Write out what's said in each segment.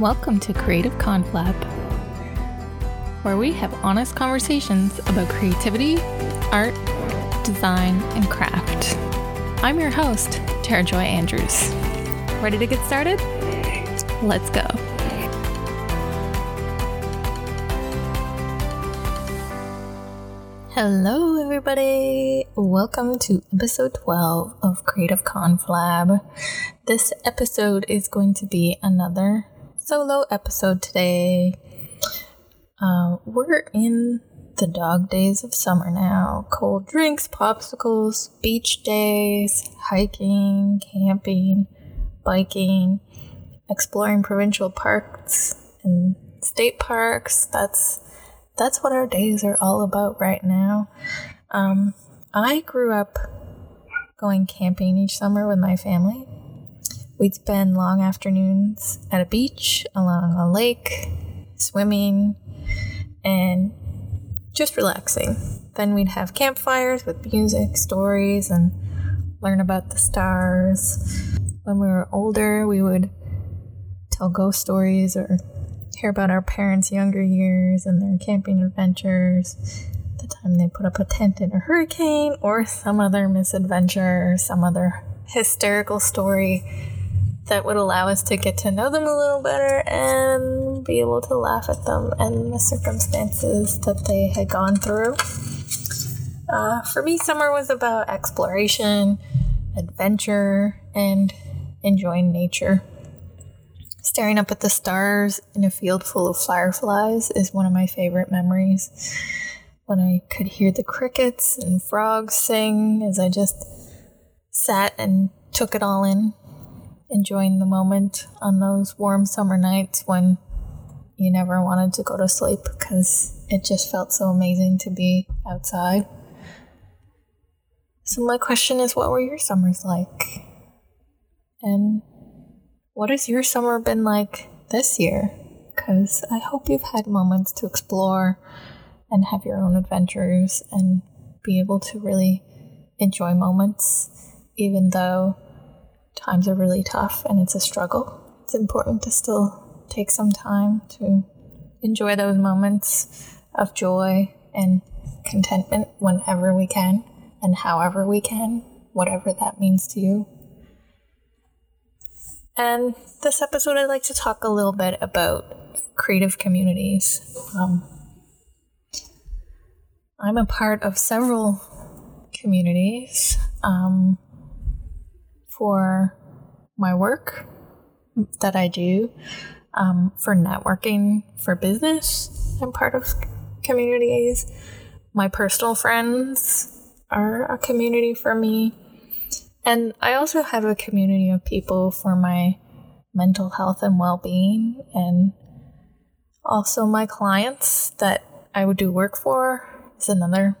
Welcome to Creative Conflab, where we have honest conversations about creativity, art, design, and craft. I'm your host, Tara Joy Andrews. Ready to get started? Let's go. Hello, everybody. Welcome to episode 12 of Creative Conflab. This episode is going to be another solo episode today. Uh, we're in the dog days of summer now. Cold drinks, popsicles, beach days, hiking, camping, biking, exploring provincial parks and state parks. That's that's what our days are all about right now. Um, I grew up going camping each summer with my family. We'd spend long afternoons at a beach, along a lake, swimming, and just relaxing. Then we'd have campfires with music, stories, and learn about the stars. When we were older, we would tell ghost stories or hear about our parents' younger years and their camping adventures, the time they put up a tent in a hurricane, or some other misadventure or some other hysterical story that would allow us to get to know them a little better and be able to laugh at them and the circumstances that they had gone through. Uh, for me, summer was about exploration, adventure, and enjoying nature. Staring up at the stars in a field full of fireflies is one of my favorite memories. When I could hear the crickets and frogs sing as I just sat and took it all in, enjoying the moment on those warm summer nights when you never wanted to go to sleep because it just felt so amazing to be outside. So, my question is what were your summers like? And what has your summer been like this year? Because I hope you've had moments to explore and have your own adventures and be able to really enjoy moments, even though times are really tough and it's a struggle. It's important to still take some time to enjoy those moments of joy and contentment whenever we can and however we can, whatever that means to you. And this episode, I'd like to talk a little bit about creative communities. Um, I'm a part of several communities um, for my work that I do, um, for networking, for business. I'm part of communities. My personal friends are a community for me. And I also have a community of people for my mental health and well being, and also my clients that I would do work for is another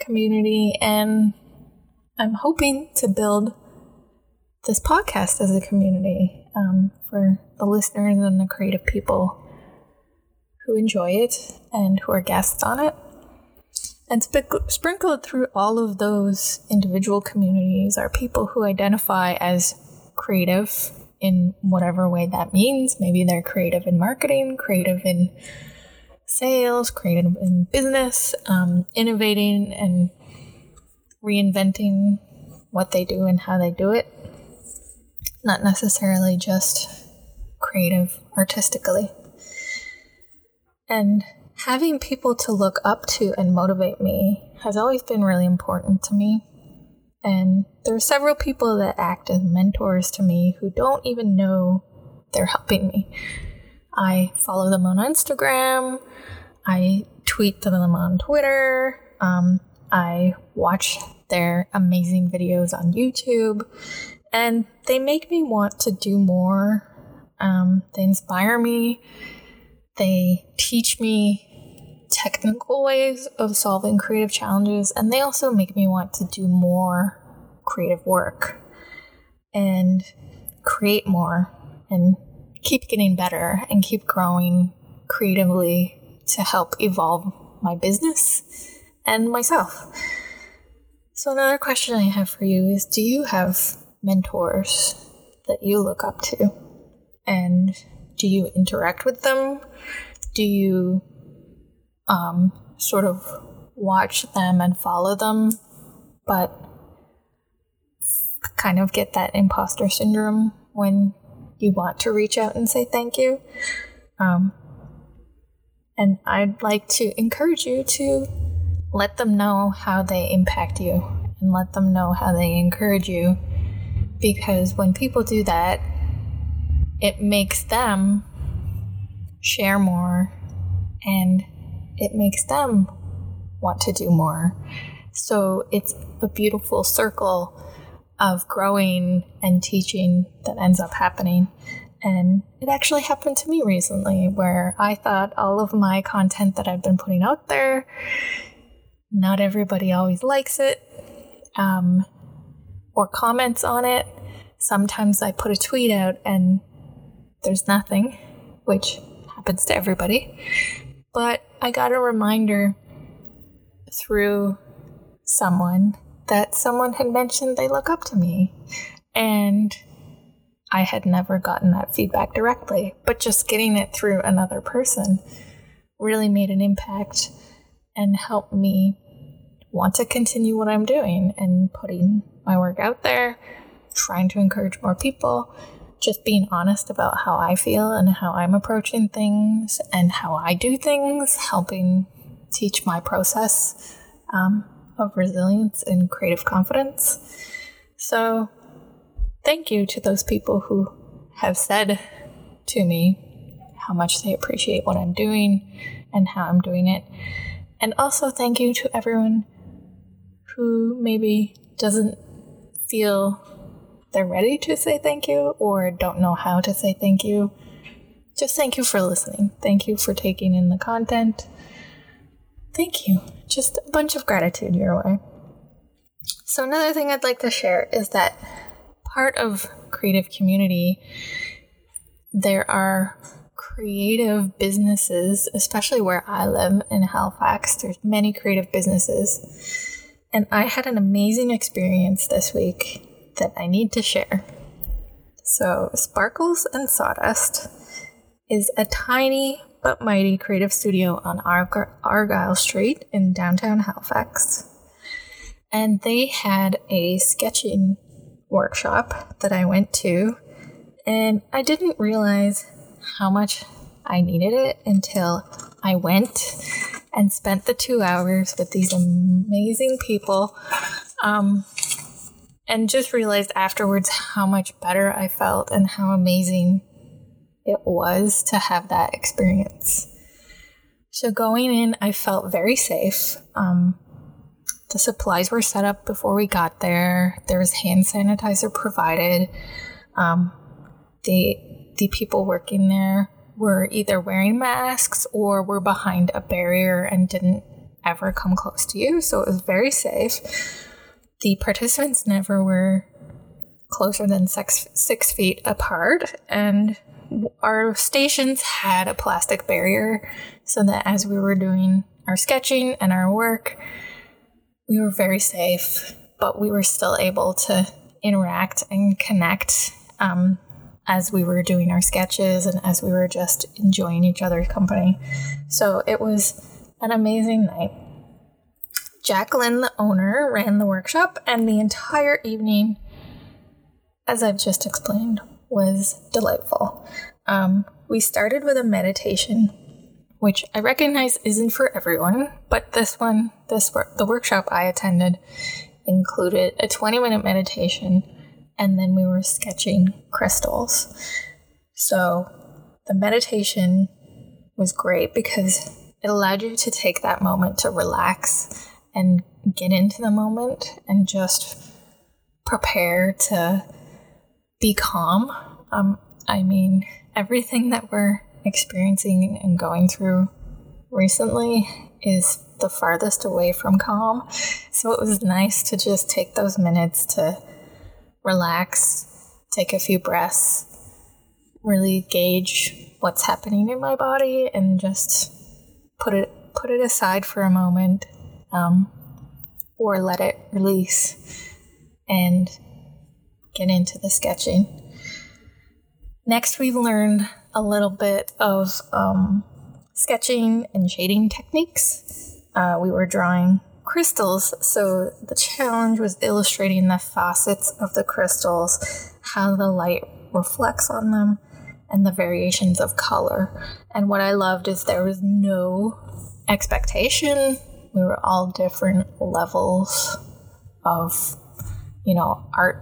community. And I'm hoping to build this podcast as a community um, for the listeners and the creative people who enjoy it and who are guests on it. And sp- sprinkled through all of those individual communities are people who identify as creative in whatever way that means. Maybe they're creative in marketing, creative in sales, creative in business, um, innovating and reinventing what they do and how they do it. Not necessarily just creative artistically. And having people to look up to and motivate me has always been really important to me. And there are several people that act as mentors to me who don't even know they're helping me. I follow them on Instagram, I tweet to them on Twitter, um, I watch their amazing videos on YouTube, and they make me want to do more. Um, they inspire me, they teach me technical ways of solving creative challenges, and they also make me want to do more creative work and create more and keep getting better and keep growing creatively to help evolve my business and myself. So, another question I have for you is Do you have mentors that you look up to? And do you interact with them? Do you um, sort of watch them and follow them, but kind of get that imposter syndrome when you want to reach out and say thank you? Um, and I'd like to encourage you to let them know how they impact you and let them know how they encourage you. Because when people do that, it makes them share more and it makes them want to do more. So it's a beautiful circle of growing and teaching that ends up happening. And it actually happened to me recently where I thought all of my content that I've been putting out there, not everybody always likes it um, or comments on it. Sometimes I put a tweet out and there's nothing, which happens to everybody. But I got a reminder through someone that someone had mentioned they look up to me. And I had never gotten that feedback directly, but just getting it through another person really made an impact and helped me want to continue what I'm doing and putting my work out there, trying to encourage more people, just being honest about how I feel and how I'm approaching things and how I do things, helping teach my process um, of resilience and creative confidence. So, thank you to those people who have said to me how much they appreciate what I'm doing and how I'm doing it. And also, thank you to everyone who maybe doesn't feel they're ready to say thank you or don't know how to say thank you. Just thank you for listening. Thank you for taking in the content. Thank you. Just a bunch of gratitude your way. So, another thing I'd like to share is that part of creative community, there are creative businesses, especially where I live in Halifax. There's many creative businesses. And I had an amazing experience this week that I need to share. So, Sparkles and Sawdust is a tiny but mighty creative studio on Ar- Argyle Street in downtown Halifax. And they had a sketching workshop that I went to, and I didn't realize how much I needed it until I went and spent the two hours with these amazing people. Um, and just realized afterwards how much better I felt and how amazing it was to have that experience. So going in, I felt very safe. Um, the supplies were set up before we got there. There was hand sanitizer provided. Um, the the people working there were either wearing masks or were behind a barrier and didn't ever come close to you, so it was very safe. The participants never were closer than six six feet apart, and our stations had a plastic barrier so that as we were doing our sketching and our work, we were very safe, but we were still able to interact and connect um, as we were doing our sketches and as we were just enjoying each other's company. So it was an amazing night. Jacqueline, the owner, ran the workshop, and the entire evening, as I've just explained, was delightful. Um, we started with a meditation, which I recognize isn't for everyone, but this one, this the workshop I attended, included a 20 minute meditation, and then we were sketching crystals. So the meditation was great because it allowed you to take that moment to relax and get into the moment and just prepare to be calm. Um, I mean, everything that we're experiencing and going through recently is the farthest away from calm. So it was nice to just take those minutes to relax, take a few breaths, really gauge what's happening in my body and just put it put it aside for a moment um, or let it release and get into the sketching. Next, we learned a little bit of um, sketching and shading techniques. Uh, we were drawing crystals, so the challenge was illustrating the facets of the crystals, how the light reflects on them, and the variations of color. And what I loved is there was no expectation. We were all different levels of, you know, art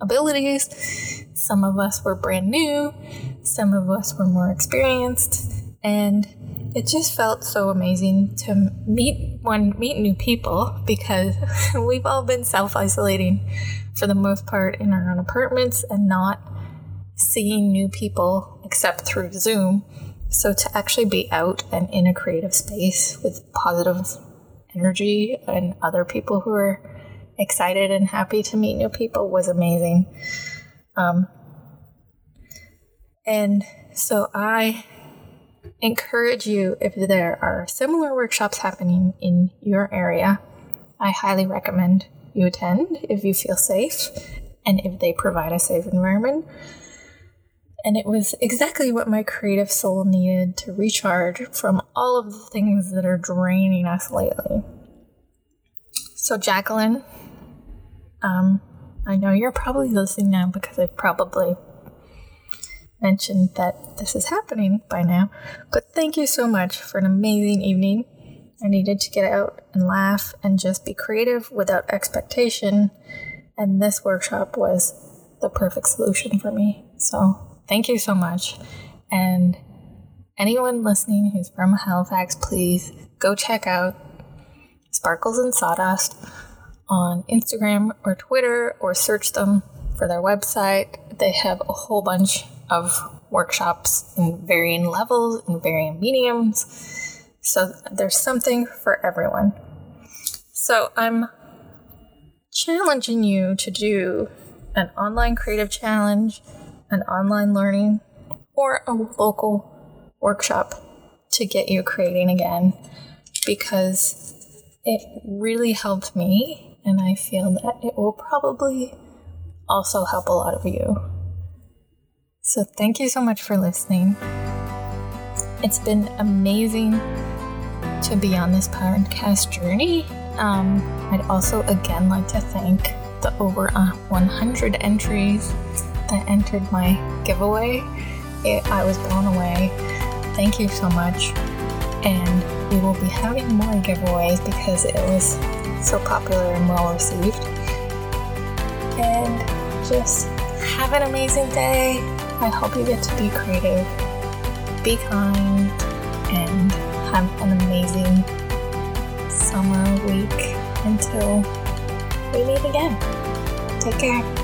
abilities. Some of us were brand new, some of us were more experienced, and it just felt so amazing to meet one meet new people because we've all been self-isolating for the most part in our own apartments and not seeing new people except through Zoom. So to actually be out and in a creative space with positive energy and other people who are excited and happy to meet new people was amazing. Um, and so I encourage you if there are similar workshops happening in your area, I highly recommend you attend if you feel safe and if they provide a safe environment. And it was exactly what my creative soul needed to recharge from all of the things that are draining us lately. So, Jacqueline, um, I know you're probably listening now because I've probably mentioned that this is happening by now. But thank you so much for an amazing evening. I needed to get out and laugh and just be creative without expectation. And this workshop was the perfect solution for me. So thank you so much. And anyone listening who's from Halifax, please go check out Sparkles and Sawdust on Instagram or Twitter or search them for their website. They have a whole bunch of workshops in varying levels and varying mediums. So there's something for everyone. So I'm challenging you to do an online creative challenge, an online learning, or a local workshop to get you creating again because it really helped me and I feel that it will probably also help a lot of you. So, thank you so much for listening. It's been amazing to be on this podcast journey. Um, I'd also again like to thank the over uh, 100 entries that entered my giveaway. It, I was blown away. Thank you so much. And we will be having more giveaways because it was so popular and well received. And just have an amazing day. I hope you get to be creative, be kind, and have an amazing summer week until we meet again. Take care.